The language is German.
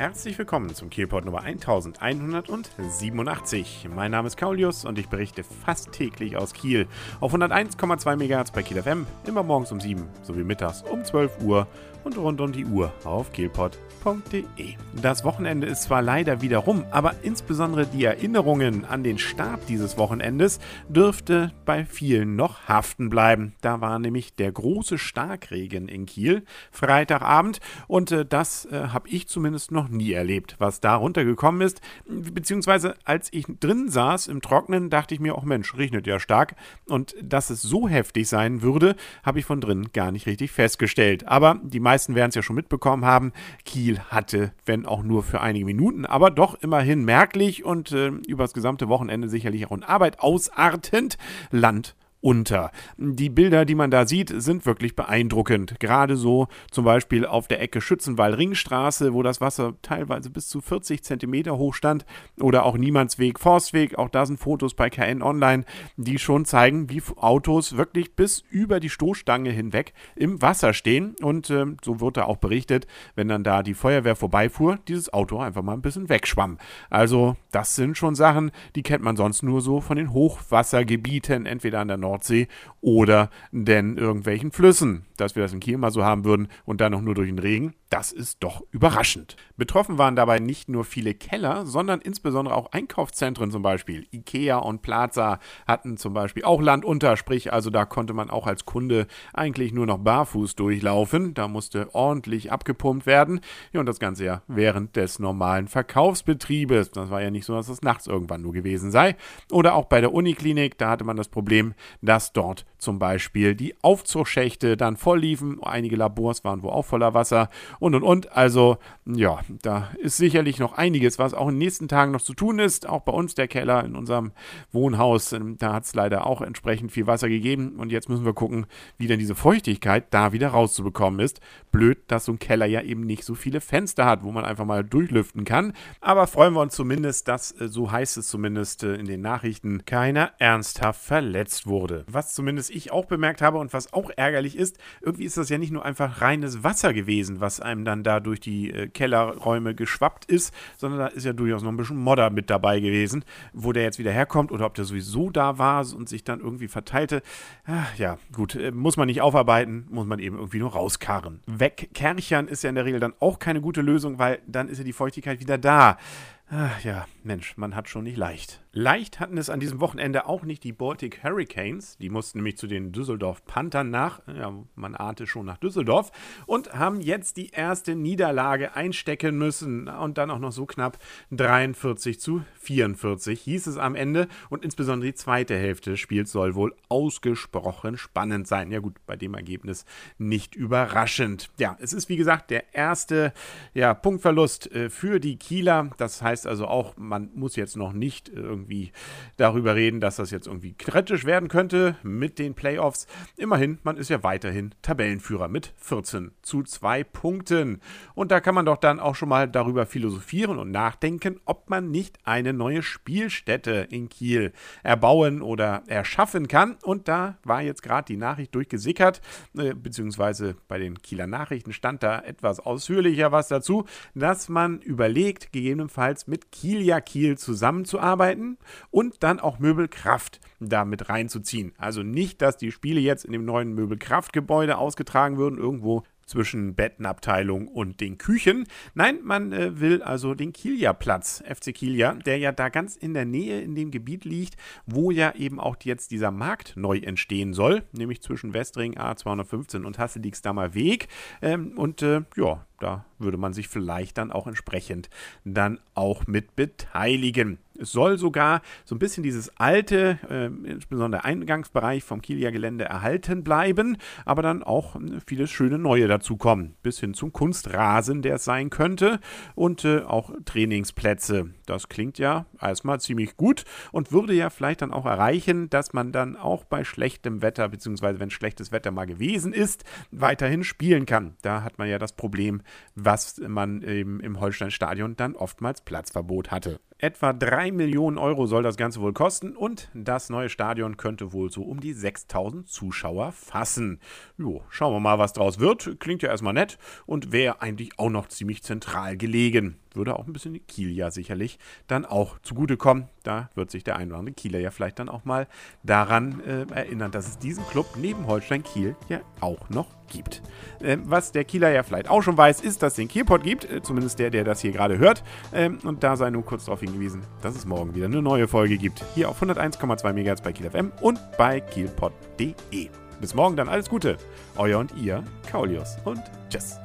Herzlich willkommen zum Kielport Nummer 1187. Mein Name ist Kaulius und ich berichte fast täglich aus Kiel auf 101,2 MHz bei Kiel FM, immer morgens um 7 sowie mittags um 12 Uhr und rund um die Uhr auf kielpot.de. Das Wochenende ist zwar leider wieder rum, aber insbesondere die Erinnerungen an den Start dieses Wochenendes dürfte bei vielen noch haften bleiben. Da war nämlich der große Starkregen in Kiel Freitagabend und äh, das äh, habe ich zumindest noch nie erlebt, was da runtergekommen ist. Beziehungsweise als ich drin saß im Trocknen, dachte ich mir, auch Mensch, regnet ja stark und dass es so heftig sein würde, habe ich von drin gar nicht richtig festgestellt. Aber die meisten werden es ja schon mitbekommen haben, Kiel hatte, wenn auch nur für einige Minuten, aber doch immerhin merklich und äh, über das gesamte Wochenende sicherlich auch in Arbeit ausartend Land unter. Die Bilder, die man da sieht, sind wirklich beeindruckend. Gerade so zum Beispiel auf der Ecke Schützenwall-Ringstraße, wo das Wasser teilweise bis zu 40 Zentimeter hoch stand. Oder auch Niemandsweg, Forstweg. Auch da sind Fotos bei KN Online, die schon zeigen, wie Autos wirklich bis über die Stoßstange hinweg im Wasser stehen. Und äh, so wird da auch berichtet, wenn dann da die Feuerwehr vorbeifuhr, dieses Auto einfach mal ein bisschen wegschwamm. Also, das sind schon Sachen, die kennt man sonst nur so von den Hochwassergebieten, entweder an der Nord Nordsee oder denn irgendwelchen Flüssen. Dass wir das in Kiel mal so haben würden und dann noch nur durch den Regen, das ist doch überraschend. Betroffen waren dabei nicht nur viele Keller, sondern insbesondere auch Einkaufszentren zum Beispiel. Ikea und Plaza hatten zum Beispiel auch Land unter, sprich also da konnte man auch als Kunde eigentlich nur noch barfuß durchlaufen. Da musste ordentlich abgepumpt werden. Ja, und das Ganze ja während des normalen Verkaufsbetriebes. Das war ja nicht so, dass es nachts irgendwann nur gewesen sei. Oder auch bei der Uniklinik, da hatte man das Problem, dass dort zum Beispiel die Aufzugsschächte dann voll liefen. Einige Labors waren wohl auch voller Wasser und und und. Also, ja, da ist sicherlich noch einiges, was auch in den nächsten Tagen noch zu tun ist. Auch bei uns der Keller in unserem Wohnhaus, ähm, da hat es leider auch entsprechend viel Wasser gegeben. Und jetzt müssen wir gucken, wie denn diese Feuchtigkeit da wieder rauszubekommen ist. Blöd, dass so ein Keller ja eben nicht so viele Fenster hat, wo man einfach mal durchlüften kann. Aber freuen wir uns zumindest, dass, äh, so heißt es zumindest äh, in den Nachrichten, keiner ernsthaft verletzt wurde. Was zumindest ich auch bemerkt habe und was auch ärgerlich ist, irgendwie ist das ja nicht nur einfach reines Wasser gewesen, was einem dann da durch die äh, Kellerräume geschwappt ist, sondern da ist ja durchaus noch ein bisschen Modder mit dabei gewesen. Wo der jetzt wieder herkommt oder ob der sowieso da war und sich dann irgendwie verteilte. Ach, ja, gut, äh, muss man nicht aufarbeiten, muss man eben irgendwie nur rauskarren. Wegkerchern ist ja in der Regel dann auch keine gute Lösung, weil dann ist ja die Feuchtigkeit wieder da. Ach ja, Mensch, man hat schon nicht leicht. Leicht hatten es an diesem Wochenende auch nicht die Baltic Hurricanes. Die mussten nämlich zu den Düsseldorf Panthern nach. Ja, man ahnte schon nach Düsseldorf. Und haben jetzt die erste Niederlage einstecken müssen. Und dann auch noch so knapp 43 zu 44 hieß es am Ende. Und insbesondere die zweite Hälfte des Spiels soll wohl ausgesprochen spannend sein. Ja gut, bei dem Ergebnis nicht überraschend. Ja, es ist wie gesagt der erste ja, Punktverlust äh, für die Kieler. Das heißt also auch, man muss jetzt noch nicht irgendwie irgendwie darüber reden, dass das jetzt irgendwie kritisch werden könnte mit den Playoffs. Immerhin, man ist ja weiterhin Tabellenführer mit 14 zu 2 Punkten. Und da kann man doch dann auch schon mal darüber philosophieren und nachdenken, ob man nicht eine neue Spielstätte in Kiel erbauen oder erschaffen kann. Und da war jetzt gerade die Nachricht durchgesickert, äh, beziehungsweise bei den Kieler Nachrichten stand da etwas ausführlicher was dazu, dass man überlegt, gegebenenfalls mit Kielia Kiel zusammenzuarbeiten und dann auch Möbelkraft damit reinzuziehen. Also nicht, dass die Spiele jetzt in dem neuen Möbelkraftgebäude ausgetragen würden, irgendwo zwischen Bettenabteilung und den Küchen. Nein, man äh, will also den Kilia-Platz, FC Kilia, der ja da ganz in der Nähe in dem Gebiet liegt, wo ja eben auch jetzt dieser Markt neu entstehen soll, nämlich zwischen Westring A215 und Hasselixdamer Weg. Ähm, und äh, ja, da würde man sich vielleicht dann auch entsprechend dann auch mit beteiligen. Es soll sogar so ein bisschen dieses alte, äh, insbesondere Eingangsbereich vom Kieler Gelände erhalten bleiben, aber dann auch äh, vieles schöne Neue dazukommen. Bis hin zum Kunstrasen, der es sein könnte und äh, auch Trainingsplätze. Das klingt ja erstmal ziemlich gut und würde ja vielleicht dann auch erreichen, dass man dann auch bei schlechtem Wetter, beziehungsweise wenn schlechtes Wetter mal gewesen ist, weiterhin spielen kann. Da hat man ja das Problem, was man eben im Holsteinstadion dann oftmals Platzverbot hatte. Etwa 3 Millionen Euro soll das Ganze wohl kosten und das neue Stadion könnte wohl so um die 6000 Zuschauer fassen. Jo, schauen wir mal, was draus wird. Klingt ja erstmal nett und wäre eigentlich auch noch ziemlich zentral gelegen würde auch ein bisschen Kiel ja sicherlich dann auch zugutekommen. Da wird sich der ein Kieler ja vielleicht dann auch mal daran äh, erinnern, dass es diesen Club neben Holstein Kiel ja auch noch gibt. Äh, was der Kieler ja vielleicht auch schon weiß, ist, dass es den Kielpot gibt, äh, zumindest der, der das hier gerade hört. Ähm, und da sei nur kurz darauf hingewiesen, dass es morgen wieder eine neue Folge gibt. Hier auf 101,2 MHz bei Kiel FM und bei kielpot.de. Bis morgen dann alles Gute. Euer und ihr, Kaulius und tschüss.